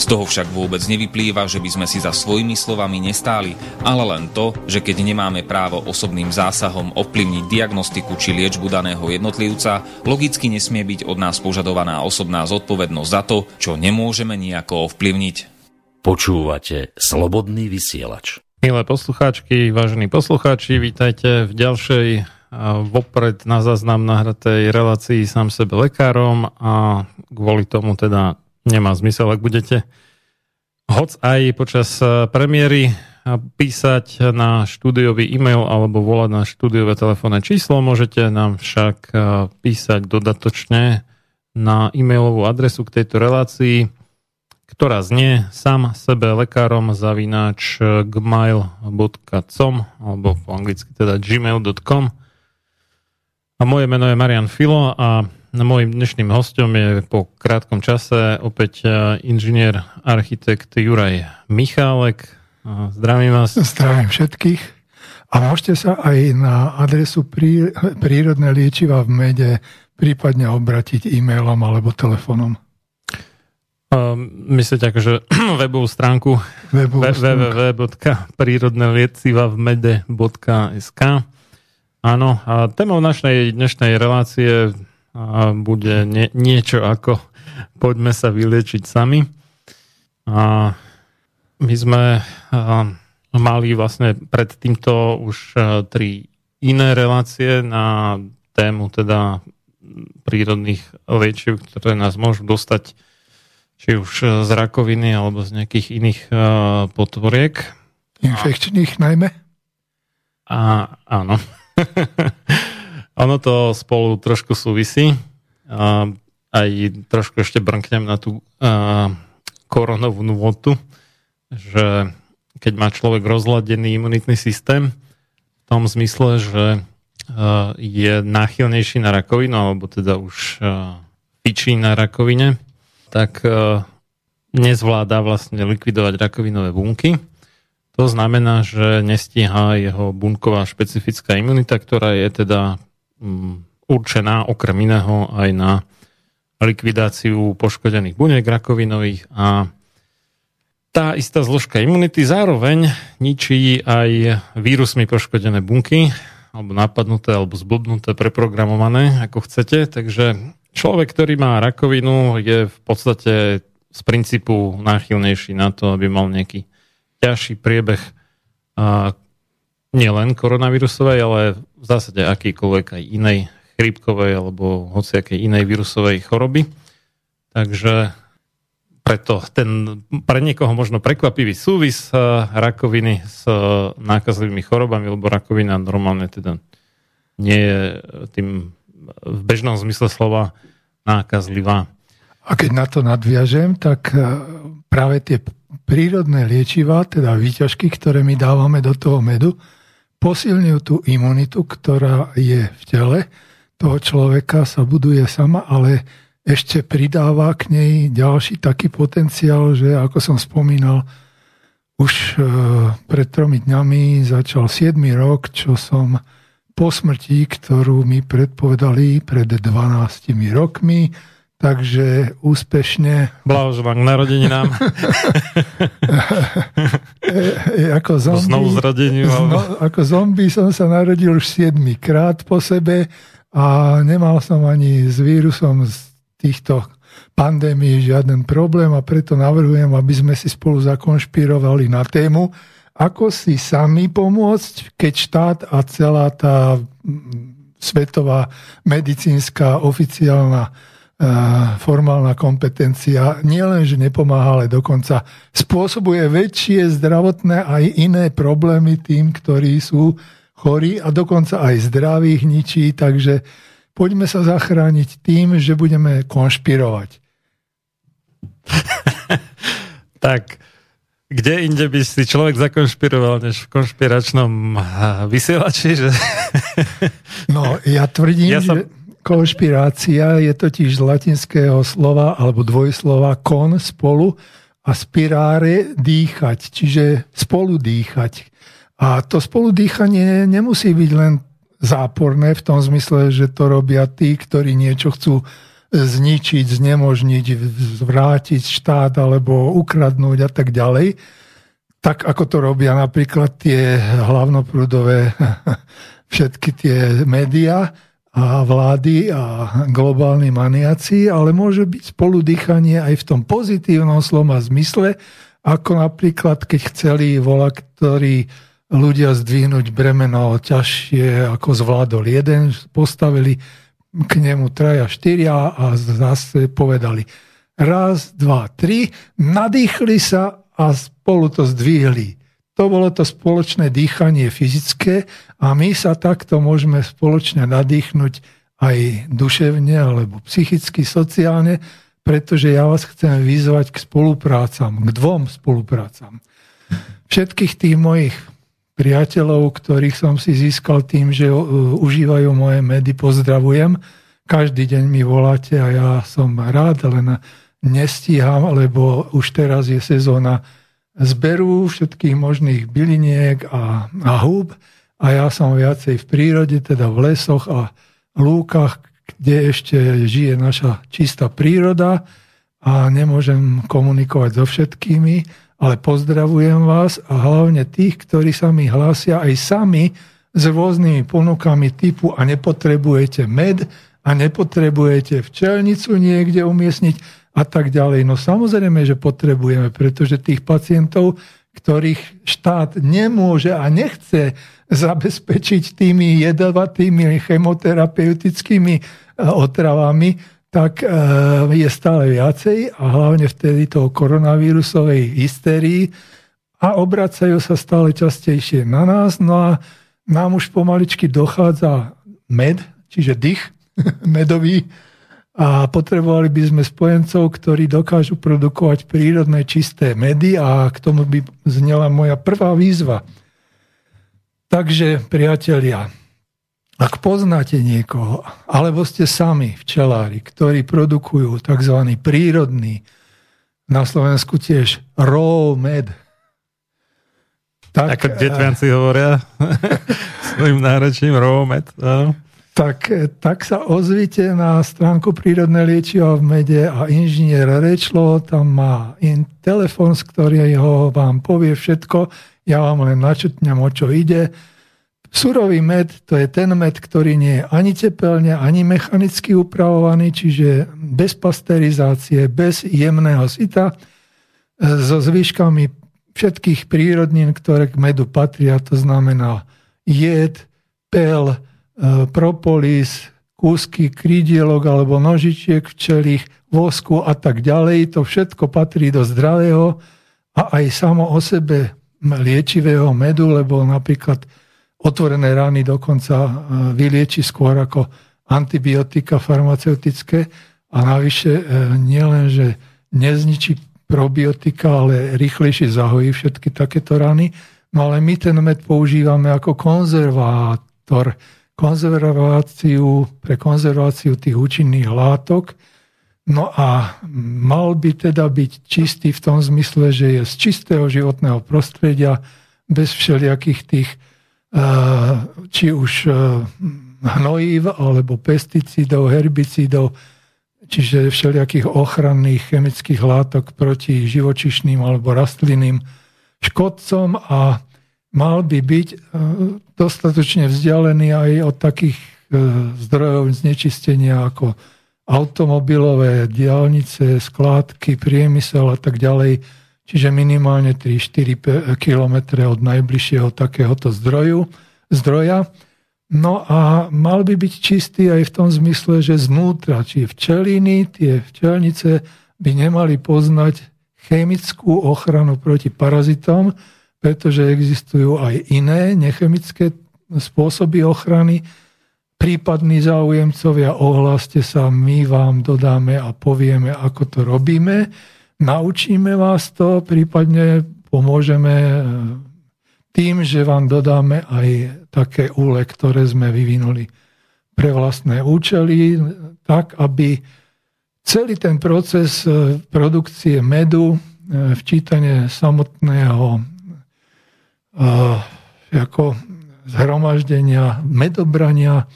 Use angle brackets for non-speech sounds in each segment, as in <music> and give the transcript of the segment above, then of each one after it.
Z toho však vôbec nevyplýva, že by sme si za svojimi slovami nestáli, ale len to, že keď nemáme právo osobným zásahom ovplyvniť diagnostiku či liečbu daného jednotlivca, logicky nesmie byť od nás požadovaná osobná zodpovednosť za to, čo nemôžeme nejako ovplyvniť. Počúvate Slobodný vysielač. Milé poslucháčky, vážení poslucháči, vítajte v ďalšej vopred na záznam nahratej relácii sám sebe lekárom a kvôli tomu teda nemá zmysel, ak budete hoc aj počas e, premiéry písať na štúdiový e-mail alebo volať na štúdiové telefónne číslo. Môžete nám však e, písať dodatočne na e-mailovú adresu k tejto relácii, ktorá znie sám sebe lekárom zavináč gmail.com alebo po anglicky teda gmail.com a moje meno je Marian Filo a môjim dnešným hostom je po krátkom čase opäť e, inžinier, architekt Juraj Michálek. Zdravím vás. Zdravím všetkých. A môžete sa aj na adresu prí, prírodné liečiva v mede prípadne obratiť e-mailom alebo telefonom. myslíte akože <clears throat> webovú stránku www.prírodneliecivavmede.sk Áno, a témou našej dnešnej relácie bude nie, niečo ako poďme sa vyliečiť sami. A my sme mali vlastne pred týmto už tri iné relácie na tému teda prírodných liečiv, ktoré nás môžu dostať či už z rakoviny alebo z nejakých iných potvoriek. Infekčných najmä? A, áno. <laughs> ono to spolu trošku súvisí. A aj trošku ešte brnknem na tú a, koronovú nôtu, že keď má človek rozladený imunitný systém, v tom zmysle, že a, je náchylnejší na rakovinu, alebo teda už fičí na rakovine, tak a, nezvláda vlastne likvidovať rakovinové bunky to znamená, že nestíha jeho bunková špecifická imunita, ktorá je teda určená okrem iného aj na likvidáciu poškodených buniek rakovinových a tá istá zložka imunity zároveň ničí aj vírusmi poškodené bunky alebo napadnuté, alebo zblbnuté, preprogramované, ako chcete. Takže človek, ktorý má rakovinu, je v podstate z princípu náchylnejší na to, aby mal nejaký ťažší priebeh nielen koronavírusovej, ale v zásade akýkoľvek aj inej chrípkovej alebo hociakej inej vírusovej choroby. Takže preto ten pre niekoho možno prekvapivý súvis rakoviny s nákazlivými chorobami, lebo rakovina normálne teda nie je tým v bežnom zmysle slova nákazlivá. A keď na to nadviažem, tak práve tie prírodné liečiva, teda výťažky, ktoré my dávame do toho medu, posilňujú tú imunitu, ktorá je v tele toho človeka, sa buduje sama, ale ešte pridáva k nej ďalší taký potenciál, že ako som spomínal, už e, pred tromi dňami začal 7. rok, čo som po smrti, ktorú mi predpovedali pred 12 rokmi, takže úspešne... Blahoželám k narodeninám. <laughs> E, ako zombie, Znovu zradeniu. Zno, ako zombie som sa narodil už 7 krát po sebe a nemal som ani s vírusom z týchto pandémií žiaden problém a preto navrhujem, aby sme si spolu zakonšpirovali na tému, ako si sami pomôcť, keď štát a celá tá svetová medicínska oficiálna e, formálna kompetencia nielen, že nepomáha, ale dokonca spôsobuje väčšie zdravotné aj iné problémy tým, ktorí sú chorí a dokonca aj zdravých ničí, takže poďme sa zachrániť tým, že budeme konšpirovať. <laughs> tak, kde inde by si človek zakonšpiroval, než v konšpiračnom vysielači? Že... no, ja tvrdím, ja som... že konšpirácia je totiž z latinského slova alebo dvojslova kon spolu a spirare dýchať, čiže spolu dýchať. A to spoludýchanie nemusí byť len záporné v tom zmysle, že to robia tí, ktorí niečo chcú zničiť, znemožniť, zvrátiť štát alebo ukradnúť a tak ďalej. Tak ako to robia napríklad tie hlavnoprúdové <laughs> všetky tie médiá a vlády a globálni maniaci, ale môže byť spoludýchanie aj v tom pozitívnom slova zmysle, ako napríklad, keď chceli vola, ktorý ľudia zdvihnúť bremeno ťažšie, ako zvládol jeden, postavili k nemu traja, štyria a zase povedali raz, dva, tri, nadýchli sa a spolu to zdvihli. To bolo to spoločné dýchanie fyzické a my sa takto môžeme spoločne nadýchnuť aj duševne alebo psychicky, sociálne, pretože ja vás chcem vyzvať k spoluprácam, k dvom spoluprácam. Všetkých tých mojich priateľov, ktorých som si získal tým, že užívajú moje medy, pozdravujem. Každý deň mi voláte a ja som rád, len nestíham, lebo už teraz je sezóna zberu všetkých možných byliniek a, a húb a ja som viacej v prírode, teda v lesoch a lúkach, kde ešte žije naša čistá príroda a nemôžem komunikovať so všetkými ale pozdravujem vás a hlavne tých, ktorí sa mi hlásia aj sami s rôznymi ponukami typu a nepotrebujete med a nepotrebujete včelnicu niekde umiestniť a tak ďalej. No samozrejme, že potrebujeme, pretože tých pacientov, ktorých štát nemôže a nechce zabezpečiť tými jedovatými chemoterapeutickými e, otravami, tak e, je stále viacej a hlavne vtedy toho koronavírusovej hystérii a obracajú sa stále častejšie na nás. No a nám už pomaličky dochádza med, čiže dých <laughs> medový a potrebovali by sme spojencov, ktorí dokážu produkovať prírodné čisté medy a k tomu by znela moja prvá výzva. Takže, priatelia, ak poznáte niekoho, alebo ste sami včelári, ktorí produkujú tzv. prírodný, na Slovensku tiež raw med, tak, Ako detvianci hovoria <laughs> svojim náročným raw med. No. Tak, tak sa ozvite na stránku Prírodné liečiva v mede a inžinier Rečlo tam má in telefon, z ktorého vám povie všetko. Ja vám len načutnem, o čo ide Surový med to je ten med, ktorý nie je ani tepelne, ani mechanicky upravovaný, čiže bez pasterizácie, bez jemného sita, so zvyškami všetkých prírodnín, ktoré k medu patria, to znamená jed, pel, e, propolis, kúsky krídielok alebo nožičiek včelých, vosku a tak ďalej. To všetko patrí do zdravého a aj samo o sebe liečivého medu, lebo napríklad otvorené rány dokonca e, vylieči skôr ako antibiotika farmaceutické a navyše e, nielen, že nezničí probiotika, ale rýchlejšie zahojí všetky takéto rany. No ale my ten med používame ako konzervátor, konzerváciu, pre konzerváciu tých účinných látok. No a mal by teda byť čistý v tom zmysle, že je z čistého životného prostredia, bez všelijakých tých, eh, či už eh, hnojív, alebo pesticídov, herbicídov, čiže všelijakých ochranných chemických látok proti živočišným alebo rastlinným škodcom a mal by byť e, dostatočne vzdialený aj od takých e, zdrojov znečistenia ako automobilové diálnice, skládky, priemysel a tak ďalej, čiže minimálne 3-4 km od najbližšieho takéhoto zdroju, zdroja. No a mal by byť čistý aj v tom zmysle, že znútra, či včeliny, tie včelnice by nemali poznať chemickú ochranu proti parazitom, pretože existujú aj iné nechemické spôsoby ochrany. Prípadní záujemcovia, ohláste sa, my vám dodáme a povieme, ako to robíme. Naučíme vás to, prípadne pomôžeme tým, že vám dodáme aj také úle, ktoré sme vyvinuli pre vlastné účely, tak aby celý ten proces e, produkcie medu, e, včítanie samotného e, ako zhromaždenia medobrania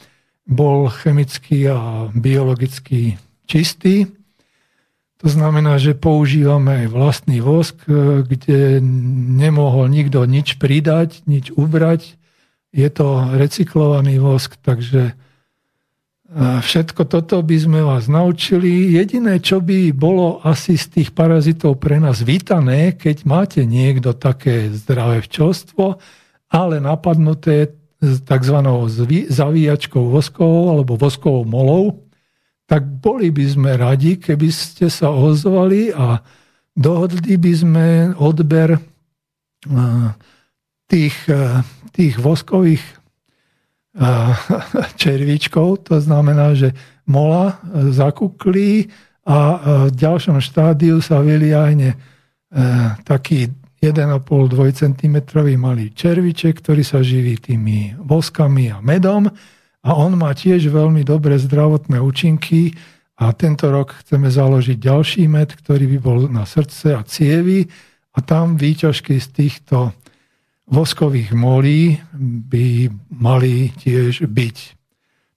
bol chemicky a biologicky čistý to znamená, že používame aj vlastný vosk, e, kde nemohol nikto nič pridať, nič ubrať. Je to recyklovaný vosk, takže e, všetko toto by sme vás naučili. Jediné, čo by bolo asi z tých parazitov pre nás vítané, keď máte niekto také zdravé včelstvo, ale napadnuté tzv. zavíjačkou voskovou alebo voskovou molou, tak boli by sme radi, keby ste sa ozvali a dohodli by sme odber tých, tých voskových <laughs> červíčkov, to znamená, že mola zakuklí a v ďalšom štádiu sa vyliahne taký 1,5-2 cm malý červiček, ktorý sa živí tými voskami a medom. A on má tiež veľmi dobré zdravotné účinky a tento rok chceme založiť ďalší med, ktorý by bol na srdce a cievy. A tam výťažky z týchto voskových molí by mali tiež byť.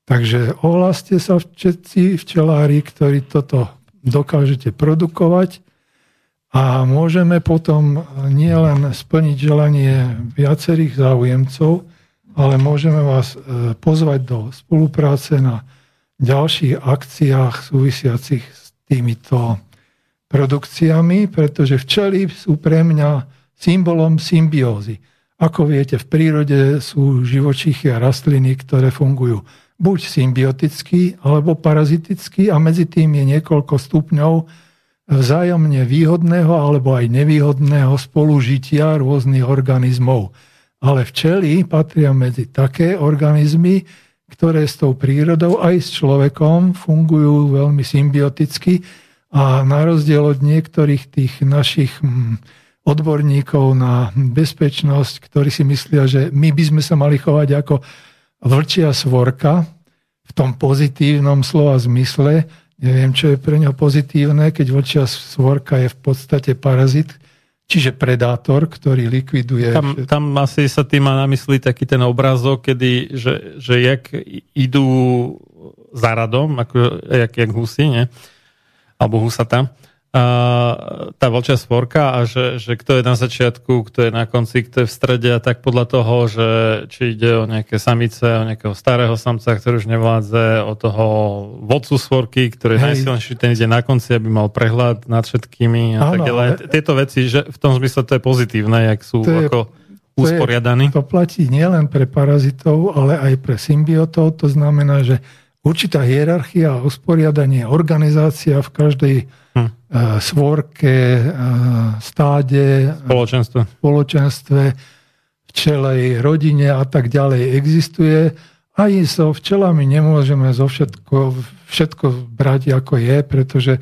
Takže ohláste sa všetci včelári, ktorí toto dokážete produkovať a môžeme potom nielen splniť želanie viacerých záujemcov, ale môžeme vás e, pozvať do spolupráce na ďalších akciách súvisiacich s týmito produkciami, pretože včely sú pre mňa symbolom symbiózy. Ako viete, v prírode sú živočichy a rastliny, ktoré fungujú buď symbioticky alebo paraziticky a medzi tým je niekoľko stupňov vzájomne výhodného alebo aj nevýhodného spolužitia rôznych organizmov. Ale včely patria medzi také organizmy, ktoré s tou prírodou aj s človekom fungujú veľmi symbioticky a na rozdiel od niektorých tých našich mm, odborníkov na bezpečnosť, ktorí si myslia, že my by sme sa mali chovať ako vlčia svorka v tom pozitívnom slova zmysle. Neviem, čo je pre ňo pozitívne, keď vlčia svorka je v podstate parazit, Čiže predátor, ktorý likviduje... Tam, tam asi sa tým má na mysli taký ten obrazok, kedy, že, že jak idú za radom, ako, jak, jak husy, nie? alebo husata, tá vlčia svorka a že, že kto je na začiatku, kto je na konci, kto je v strede a tak podľa toho, že či ide o nejaké samice, o nejakého starého samca, ktorý už nevládze, o toho vodcu svorky, ktorý je najsilnejší, ten ide na konci, aby mal prehľad nad všetkými a ano, tak ďalej. Ale... Tieto veci, že v tom zmysle to je pozitívne, jak sú to ako je, usporiadaní. To, je, to platí nielen pre parazitov, ale aj pre symbiotov. To znamená, že určitá hierarchia a usporiadanie, organizácia v každej hm. svorke, stáde, spoločenstve. spoločenstve, včelej rodine a tak ďalej existuje. Aj so včelami nemôžeme zo všetko, všetko brať ako je, pretože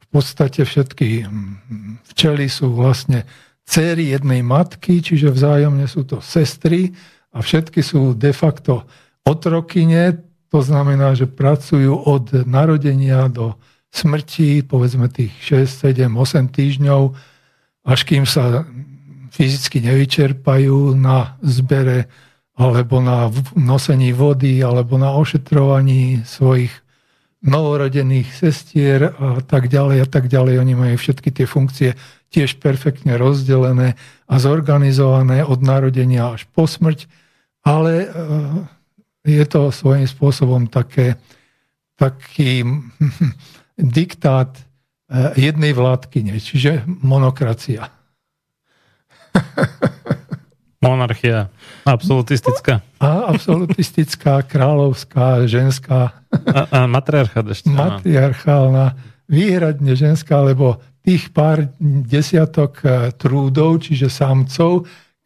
v podstate všetky hm, včely sú vlastne céry jednej matky, čiže vzájomne sú to sestry a všetky sú de facto otrokyne, to znamená, že pracujú od narodenia do smrti, povedzme tých 6, 7, 8 týždňov, až kým sa fyzicky nevyčerpajú na zbere alebo na nosení vody, alebo na ošetrovaní svojich novorodených sestier a tak ďalej a tak ďalej. Oni majú všetky tie funkcie tiež perfektne rozdelené a zorganizované od narodenia až po smrť, ale je to svojím spôsobom také, taký <laughs> diktát eh, jednej vládkyne, čiže monokracia. <laughs> Monarchia. Absolutistická. A absolutistická, kráľovská, ženská. A, a matriarchát ešte. Matriarchálna, výhradne ženská, lebo tých pár desiatok eh, trúdov, čiže samcov,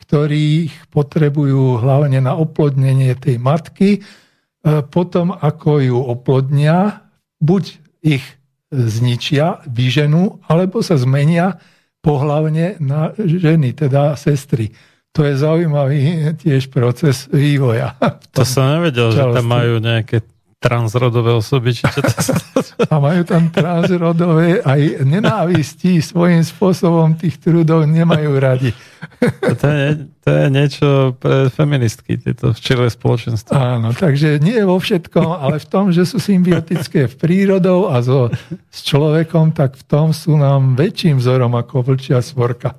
ktorých potrebujú hlavne na oplodnenie tej matky. E, potom, ako ju oplodnia, buď ich zničia, vyženú, alebo sa zmenia pohlavne na ženy, teda sestry. To je zaujímavý tiež proces vývoja. To som nevedel, že tam majú nejaké transrodové osoby. Či čo to... A majú tam transrodové aj nenávisti svojím spôsobom tých trudov nemajú radi. To je, to je niečo pre feministky, tieto včelé spoločenstvo. Áno, takže nie vo všetkom, ale v tom, že sú symbiotické v prírodou a so, s človekom, tak v tom sú nám väčším vzorom ako vlčia svorka.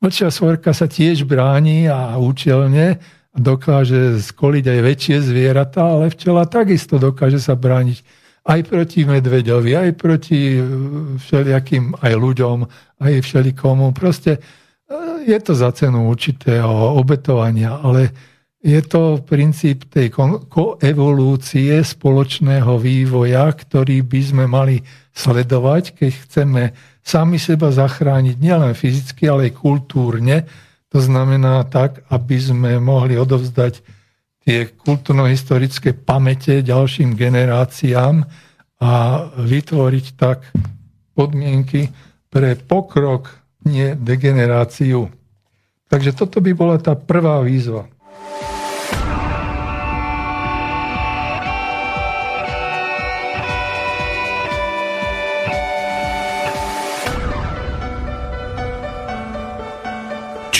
Vlčia svorka sa tiež bráni a účelne, dokáže skoliť aj väčšie zvieratá, ale včela takisto dokáže sa brániť aj proti medveďovi, aj proti e, všelijakým aj ľuďom, aj všelikomu. Proste e, je to za cenu určitého obetovania, ale je to princíp tej koevolúcie spoločného vývoja, ktorý by sme mali sledovať, keď chceme sami seba zachrániť nielen fyzicky, ale aj kultúrne, to znamená tak, aby sme mohli odovzdať tie kultúrno-historické pamäte ďalším generáciám a vytvoriť tak podmienky pre pokrok, nie degeneráciu. Takže toto by bola tá prvá výzva.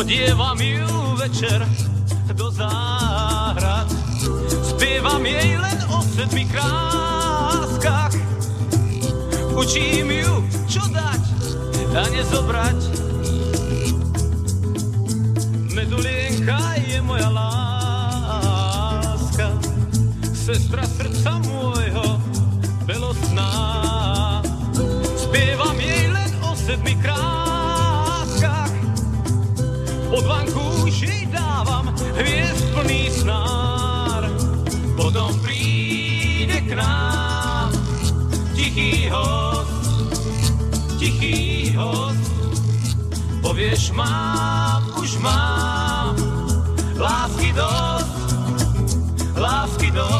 Odievam ju večer do záhrad. Spievam jej len o sedmi kráskach. Učím ju, čo dať a nezobrať. Medulienka je moja láska. Sestra srdca môj povieš mám, už mám lásky dosť, lásky dosť.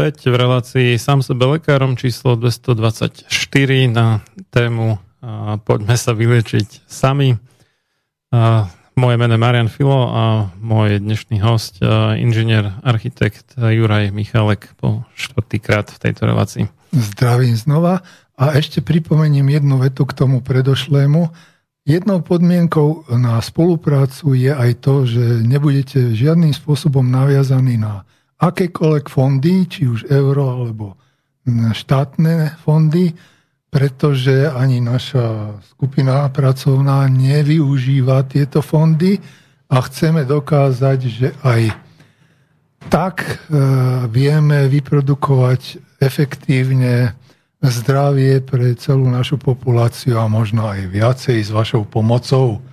Späť v relácii sám sebe lekárom číslo 224 na tému a, Poďme sa vyliečiť sami. Moje meno je Marian Filo a môj dnešný host, inžinier, architekt Juraj Michalek po štvrtýkrát v tejto relácii. Zdravím znova a ešte pripomeniem jednu vetu k tomu predošlému. Jednou podmienkou na spoluprácu je aj to, že nebudete žiadnym spôsobom naviazaní na akékoľvek fondy, či už euro alebo štátne fondy, pretože ani naša skupina pracovná nevyužíva tieto fondy a chceme dokázať, že aj tak e, vieme vyprodukovať efektívne zdravie pre celú našu populáciu a možno aj viacej s vašou pomocou.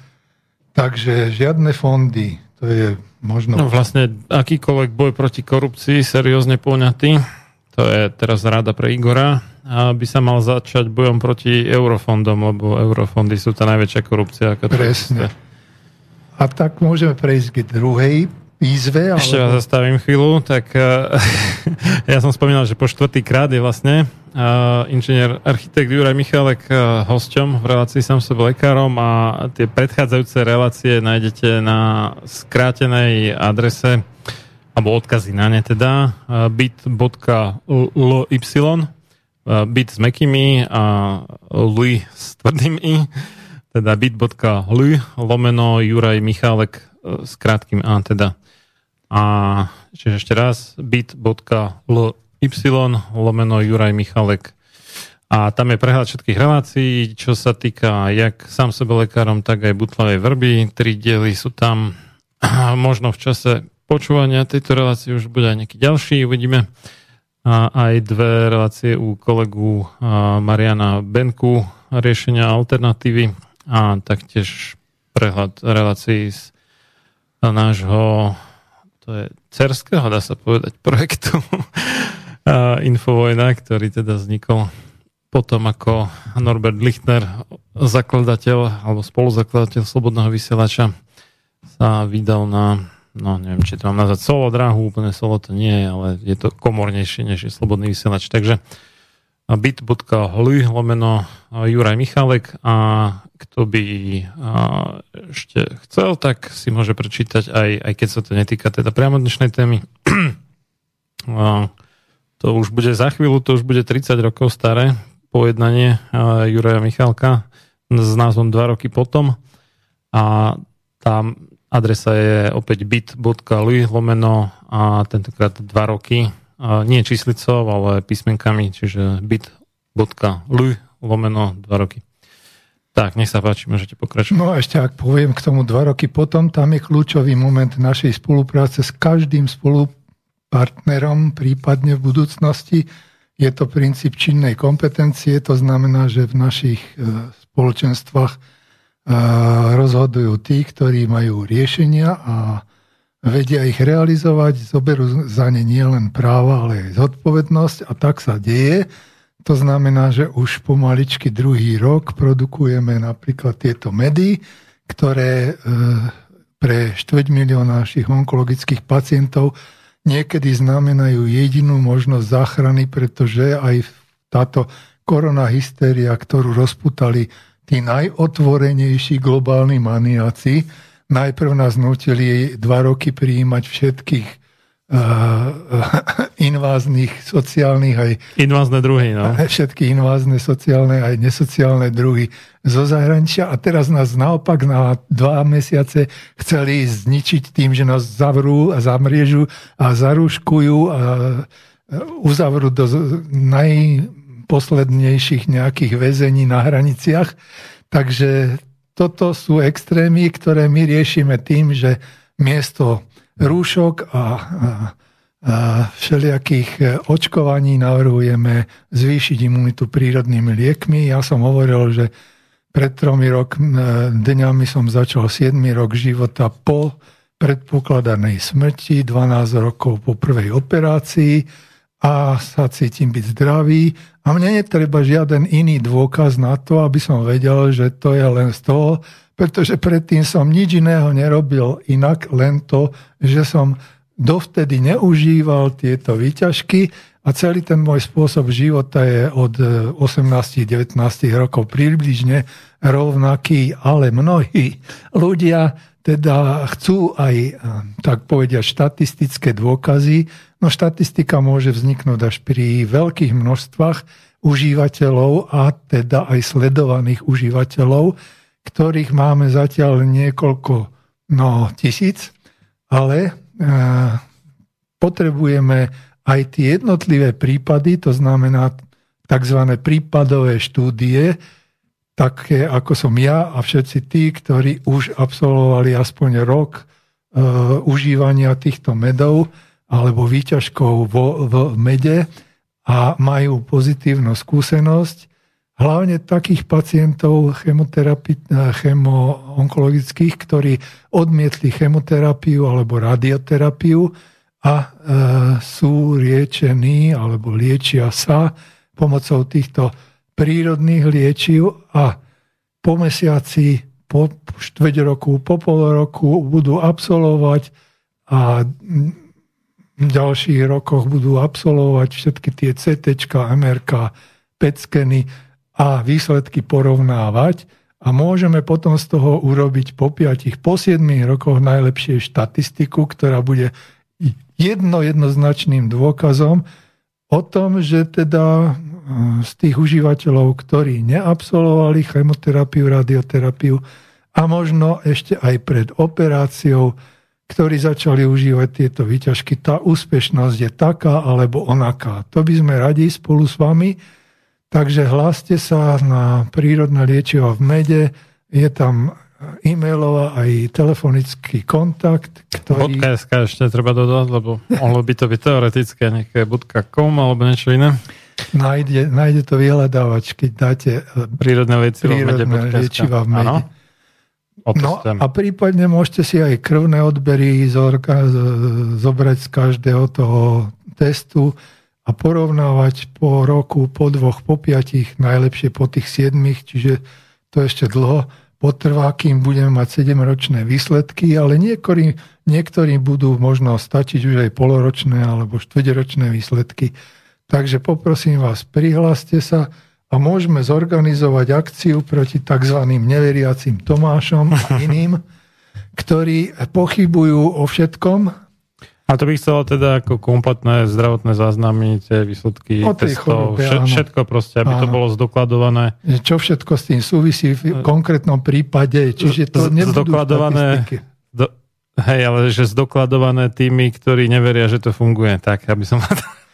Takže žiadne fondy, to je možno... No vlastne akýkoľvek boj proti korupcii, seriózne poňatý, to je teraz ráda pre Igora, by sa mal začať bojom proti eurofondom, lebo eurofondy sú tá najväčšia korupcia. Presne. A tak môžeme prejsť k druhej výzve. Ale... Ešte vás zastavím chvíľu. Tak <laughs> ja som spomínal, že po štvrtý krát je vlastne inžinier architekt Juraj Michalek hosťom v relácii sám sebe lekárom a tie predchádzajúce relácie nájdete na skrátenej adrese alebo odkazy na ne teda bit.ly bit s mekými a ly s tvrdými teda bit.ly lomeno Juraj Michálek e, s krátkým A teda. A čiže ešte raz bit.ly lomeno Juraj Michalek a tam je prehľad všetkých relácií, čo sa týka jak sám sebe lekárom, tak aj butlavej vrby. Tri diely sú tam. <clears throat> Možno v čase počúvania tejto relácie už bude aj nejaký ďalší, uvidíme. A aj dve relácie u kolegu Mariana Benku, riešenia alternatívy a taktiež prehľad relácií z nášho to je cerského, dá sa povedať, projektu <laughs> Infovojna, ktorý teda vznikol potom ako Norbert Lichtner, zakladateľ alebo spoluzakladateľ Slobodného vysielača, sa vydal na, no neviem, či to mám nazvať solo dráhu, úplne solo to nie je, ale je to komornejšie, než je Slobodný vysielač. Takže bit.ly lomeno Juraj Michalek. A kto by ešte chcel, tak si môže prečítať aj, aj keď sa to netýka teda priamo dnešnej témy. to už bude za chvíľu, to už bude 30 rokov staré, pojednanie Juraja Michalka s názvom 2 roky potom. A tá adresa je opäť bit.ly lomeno a tentokrát 2 roky nie číslicov, ale písmenkami, čiže bit.ly lomeno 2 roky. Tak, nech sa páči, môžete pokračovať. No a ešte ak poviem k tomu dva roky potom, tam je kľúčový moment našej spolupráce s každým spolupartnerom, prípadne v budúcnosti, je to princíp činnej kompetencie, to znamená, že v našich e, spoločenstvách e, rozhodujú tí, ktorí majú riešenia a vedia ich realizovať, zoberú za ne nielen práva, ale aj zodpovednosť a tak sa deje. To znamená, že už pomaličky druhý rok produkujeme napríklad tieto medy, ktoré e, pre 4 milióna našich onkologických pacientov niekedy znamenajú jedinú možnosť záchrany, pretože aj táto korona hystéria, ktorú rozputali tí najotvorenejší globálni maniaci, najprv nás nutili dva roky prijímať všetkých <laughs> inváznych sociálnych aj... Invázne druhy, no. <laughs> Všetky invázne sociálne aj nesociálne druhy zo zahraničia a teraz nás naopak na dva mesiace chceli zničiť tým, že nás zavrú a zamriežu a zaruškujú a uzavrú do najposlednejších nejakých väzení na hraniciach. Takže toto sú extrémy, ktoré my riešime tým, že miesto rúšok a, a, a všelijakých e, očkovaní navrhujeme zvýšiť imunitu prírodnými liekmi. Ja som hovoril, že pred tromi rok, e, dňami som začal 7 rok života po predpokladanej smrti, 12 rokov po prvej operácii a sa cítim byť zdravý a mne netreba žiaden iný dôkaz na to, aby som vedel, že to je len z toho, pretože predtým som nič iného nerobil inak, len to, že som dovtedy neužíval tieto výťažky a celý ten môj spôsob života je od 18-19 rokov približne rovnaký, ale mnohí ľudia teda chcú aj, tak povediať, štatistické dôkazy, no štatistika môže vzniknúť až pri veľkých množstvách užívateľov a teda aj sledovaných užívateľov, ktorých máme zatiaľ niekoľko no, tisíc, ale e, potrebujeme aj tie jednotlivé prípady, to znamená tzv. prípadové štúdie, také ako som ja a všetci tí, ktorí už absolvovali aspoň rok e, užívania týchto medov alebo výťažkov vo, v mede a majú pozitívnu skúsenosť, hlavne takých pacientov chemo-onkologických, ktorí odmietli chemoterapiu alebo radioterapiu a e, sú liečení alebo liečia sa pomocou týchto prírodných liečiv a po mesiaci, po štveť roku, po pol roku budú absolvovať a v ďalších rokoch budú absolvovať všetky tie CT, MRK, PET a výsledky porovnávať. A môžeme potom z toho urobiť po 5, po 7 rokoch najlepšie štatistiku, ktorá bude jedno jednoznačným dôkazom o tom, že teda z tých užívateľov, ktorí neabsolvovali chemoterapiu, radioterapiu a možno ešte aj pred operáciou, ktorí začali užívať tieto výťažky, tá úspešnosť je taká alebo onaká. To by sme radi spolu s vami. Takže hláste sa na prírodné liečivo v mede. Je tam e-mailová aj telefonický kontakt. Ktorý... .sk ešte treba dodať, lebo mohlo by to byť teoretické nejaké .com alebo niečo iné. Nájde, nájde to vyhľadávač, keď dáte e, prírodné liečiva prírodné v mede. Liečiva v mede. No a prípadne môžete si aj krvné odbery zorka, zobrať z každého toho testu a porovnávať po roku, po dvoch, po piatich, najlepšie po tých siedmých, čiže to ešte dlho potrvá, kým budeme mať 7-ročné výsledky, ale niektorí, niektorí budú možno stačiť už aj poloročné alebo štvrťročné výsledky. Takže poprosím vás, prihláste sa a môžeme zorganizovať akciu proti tzv. neveriacim Tomášom a <laughs> iným, ktorí pochybujú o všetkom, a to by chcelo teda ako kompletné zdravotné záznamy, tie výsledky o testov, chorobe, všetko, všetko proste, aby áno. to bolo zdokladované. Čo všetko s tým súvisí v konkrétnom prípade, čiže to nebudú zdokladované, do, Hej, ale že zdokladované tými, ktorí neveria, že to funguje. Tak, aby som... <laughs>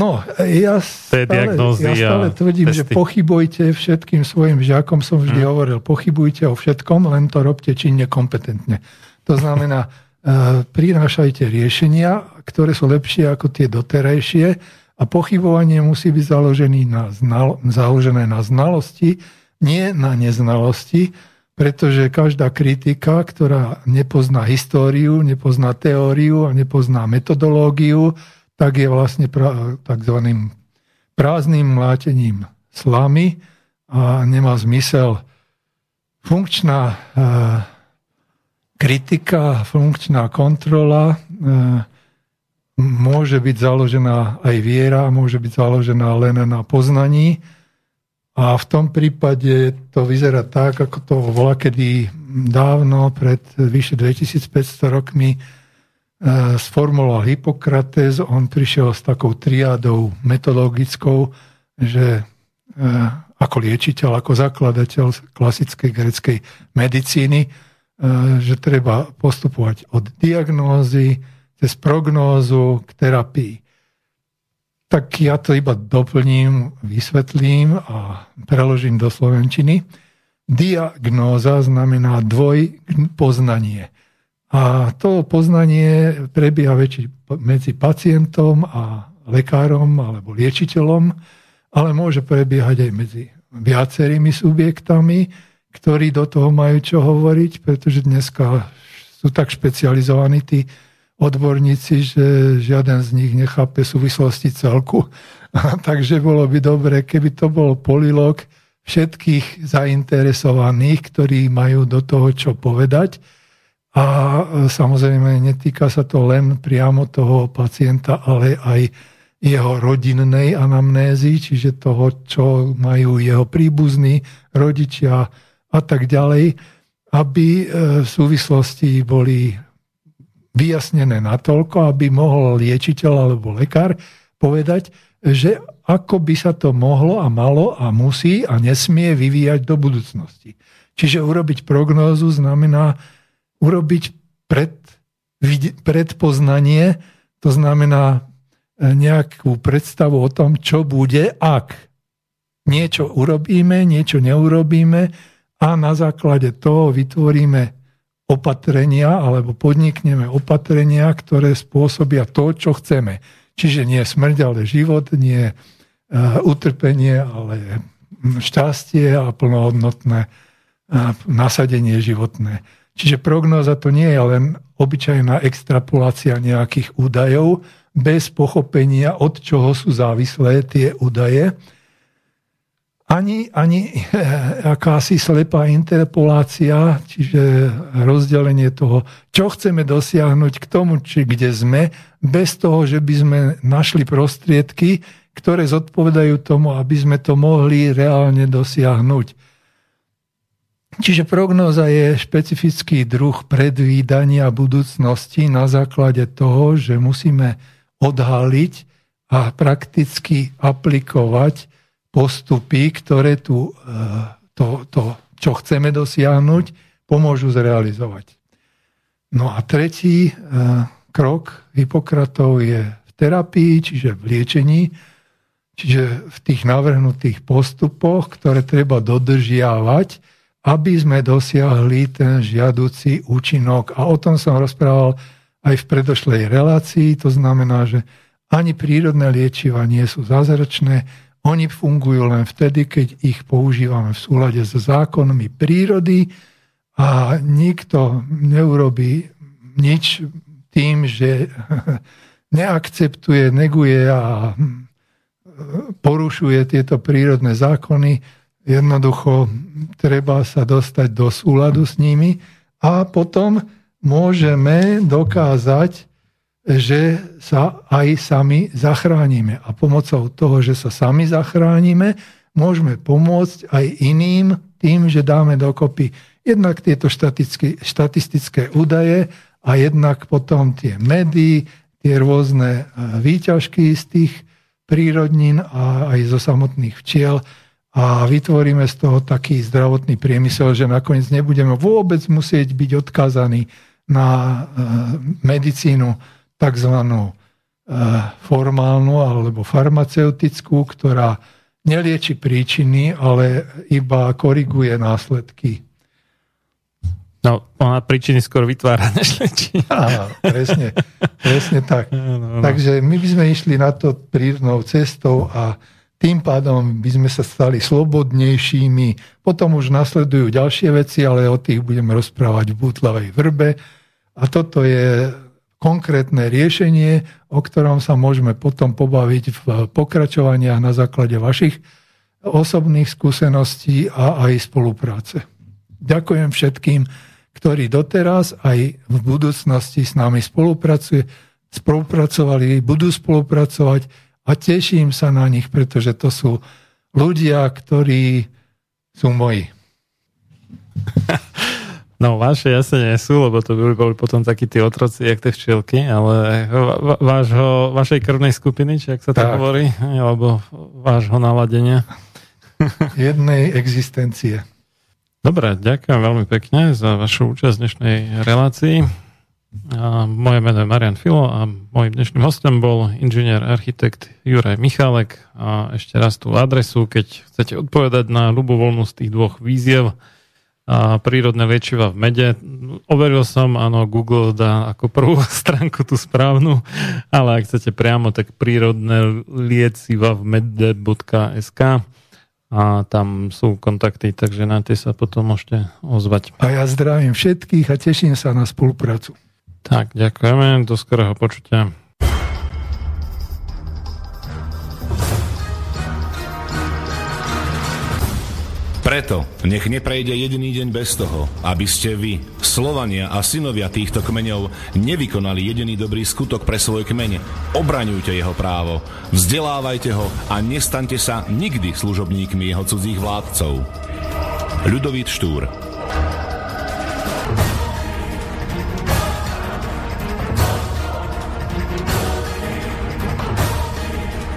no, ja stále, ja stále tvrdím, testy. že pochybujte všetkým svojim žiakom, som vždy hmm. hovoril, pochybujte o všetkom, len to robte činne kompetentne. To znamená, <laughs> E, prinášajte riešenia, ktoré sú lepšie ako tie doterajšie a pochybovanie musí byť založené na, znal, založené na znalosti, nie na neznalosti, pretože každá kritika, ktorá nepozná históriu, nepozná teóriu a nepozná metodológiu, tak je vlastne takzvaným prázdnym mlátením slamy a nemá zmysel. Funkčná e, kritika, funkčná kontrola e, môže byť založená aj viera, môže byť založená len na poznaní. A v tom prípade to vyzerá tak, ako to bola kedy dávno, pred vyše 2500 rokmi, sformuloval Hippokrates. On prišiel s takou triádou metodologickou, že e, ako liečiteľ, ako zakladateľ klasickej greckej medicíny, E, že treba postupovať od diagnózy cez prognózu k terapii. Tak ja to iba doplním, vysvetlím a preložím do slovenčiny. Diagnóza znamená dvojpoznanie. A to poznanie prebieha väčši medzi pacientom a lekárom alebo liečiteľom, ale môže prebiehať aj medzi viacerými subjektami, ktorí do toho majú čo hovoriť, pretože dneska sú tak špecializovaní tí odborníci, že žiaden z nich nechápe súvislosti celku. <laughs> Takže bolo by dobre, keby to bol polilog všetkých zainteresovaných, ktorí majú do toho čo povedať. A samozrejme netýka sa to len priamo toho pacienta, ale aj jeho rodinnej anamnézy, čiže toho, čo majú jeho príbuzní, rodičia, a tak ďalej, aby e, v súvislosti boli vyjasnené natoľko, aby mohol liečiteľ alebo lekár povedať, že ako by sa to mohlo a malo a musí a nesmie vyvíjať do budúcnosti. Čiže urobiť prognózu znamená urobiť pred, predpoznanie, to znamená e, nejakú predstavu o tom, čo bude, ak niečo urobíme, niečo neurobíme, a na základe toho vytvoríme opatrenia alebo podnikneme opatrenia, ktoré spôsobia to, čo chceme. Čiže nie smrť, ale život, nie e, utrpenie, ale šťastie a plnohodnotné e, nasadenie životné. Čiže prognoza to nie je len obyčajná extrapolácia nejakých údajov bez pochopenia, od čoho sú závislé tie údaje, ani, ani <laughs> akási slepá interpolácia, čiže rozdelenie toho, čo chceme dosiahnuť k tomu, či kde sme, bez toho, že by sme našli prostriedky, ktoré zodpovedajú tomu, aby sme to mohli reálne dosiahnuť. Čiže prognóza je špecifický druh predvídania budúcnosti na základe toho, že musíme odhaliť a prakticky aplikovať postupy, ktoré tu e, to, to, čo chceme dosiahnuť, pomôžu zrealizovať. No a tretí e, krok Hipokratov je v terapii, čiže v liečení, čiže v tých navrhnutých postupoch, ktoré treba dodržiavať, aby sme dosiahli ten žiaducí účinok. A o tom som rozprával aj v predošlej relácii. To znamená, že ani prírodné liečiva nie sú zázračné, oni fungujú len vtedy, keď ich používame v súlade so zákonmi prírody a nikto neurobi nič tým, že <laughs> neakceptuje, neguje a porušuje tieto prírodné zákony. Jednoducho treba sa dostať do súladu s nimi a potom môžeme dokázať že sa aj sami zachránime. A pomocou toho, že sa sami zachránime, môžeme pomôcť aj iným tým, že dáme dokopy jednak tieto štatistické údaje a jednak potom tie médií, tie rôzne e, výťažky z tých prírodnín a aj zo samotných včiel a vytvoríme z toho taký zdravotný priemysel, že nakoniec nebudeme vôbec musieť byť odkázaní na e, medicínu tzv. Eh, formálnu alebo farmaceutickú, ktorá nelieči príčiny, ale iba koriguje následky. No, ona príčiny skôr vytvára, <laughs> než liečí. Áno, presne, presne tak. No, no. Takže my by sme išli na to prírodnou cestou a tým pádom by sme sa stali slobodnejšími. Potom už nasledujú ďalšie veci, ale o tých budeme rozprávať v bútlavej vrbe. A toto je konkrétne riešenie, o ktorom sa môžeme potom pobaviť v pokračovaniach na základe vašich osobných skúseností a aj spolupráce. Ďakujem všetkým, ktorí doteraz aj v budúcnosti s nami spolupracuje, spolupracovali, budú spolupracovať a teším sa na nich, pretože to sú ľudia, ktorí sú moji. <laughs> No vaše jasne nie sú, lebo to by boli potom takí tí otroci, jak tie včielky, ale vášho, vašej krvnej skupiny, či ak sa to tak. hovorí, alebo vášho naladenia. <laughs> <laughs> Jednej existencie. Dobre, ďakujem veľmi pekne za vašu účasť v dnešnej relácii. Moje meno je Marian Filo a môjim dnešným hostom bol inžinier architekt Juraj Michalek. A ešte raz tú adresu, keď chcete odpovedať na ľubovoľnú z tých dvoch víziev, a prírodné liečiva v mede. Overil som, áno, Google dá ako prvú <laughs> stránku tú správnu, ale ak chcete priamo, tak prírodné liečiva v mede.sk a tam sú kontakty, takže na tie sa potom môžete ozvať. A ja zdravím všetkých a teším sa na spoluprácu. Tak, ďakujeme, do skorého počutia. Preto nech neprejde jediný deň bez toho, aby ste vy, Slovania a synovia týchto kmeňov, nevykonali jediný dobrý skutok pre svoj kmeň. Obraňujte jeho právo, vzdelávajte ho a nestaňte sa nikdy služobníkmi jeho cudzích vládcov. Ľudovít Štúr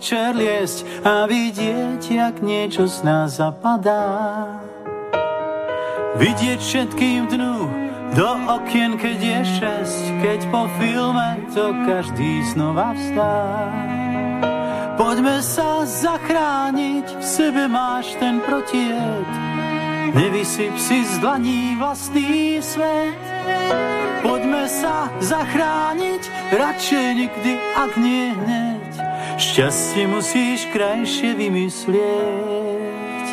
Večer liesť a vidieť, jak niečo z nás zapadá. Vidieť všetkým dnu do okien, keď je šesť, keď po filme to každý znova vstá. Poďme sa zachrániť, v sebe máš ten protied, nevysyp si z dlaní vlastný svet. Poďme sa zachrániť, radšej nikdy, ak nie hneď. Šťastie musíš krajšie vymyslieť.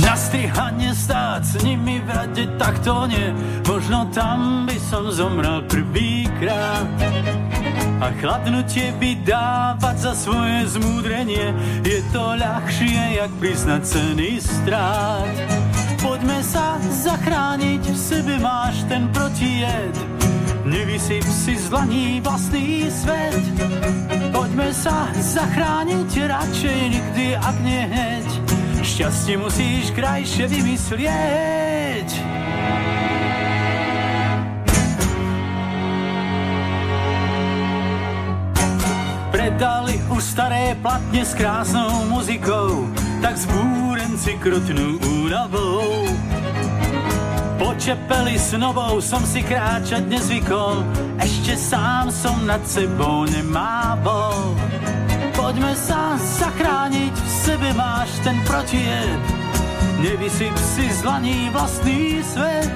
Na strihanie stáť s nimi v rade, tak to nie. Možno tam by som zomrel prvýkrát. A chladnutie by dávať za svoje zmúdrenie Je to ľahšie, jak priznať ceny strát Poďme sa zachrániť, v sebe máš ten protijed Nevysyp si z dlaní vlastný svet. Poďme sa zachrániť radšej nikdy, ak nie hneď. Šťastie musíš krajšie vymyslieť. Predali už staré platne s krásnou muzikou Tak zbúrenci krutnú únavou Počepeli s novou som si kráčať nezvykol, ešte sám som nad sebou nemával. Poďme sa zachrániť, v sebe máš ten protijed, nevysyp si z dlaní vlastný svet.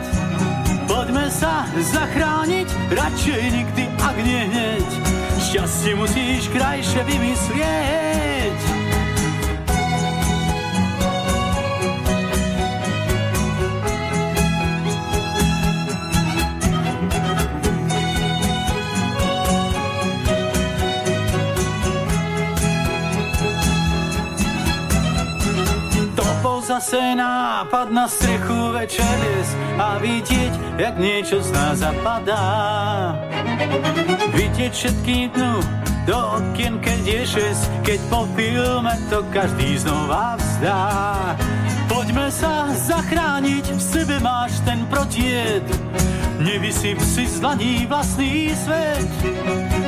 Poďme sa zachrániť, radšej nikdy, ak nie hneď, šťastie musíš krajšie vymyslieť. Zase nápad na strechu večer a vidieť, jak niečo z nás zapadá. Vidieť všetkým dnu do okien, keď je šest, keď po filme to každý znova vzdá. Poďme sa zachrániť, v sebe máš ten protied, nevysyp si z dlaní vlastný svet.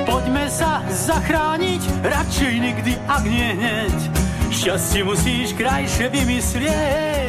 Poďme sa zachrániť, radšej nikdy, ak nie hneď, Šťastie musíš krajšie vymyslieť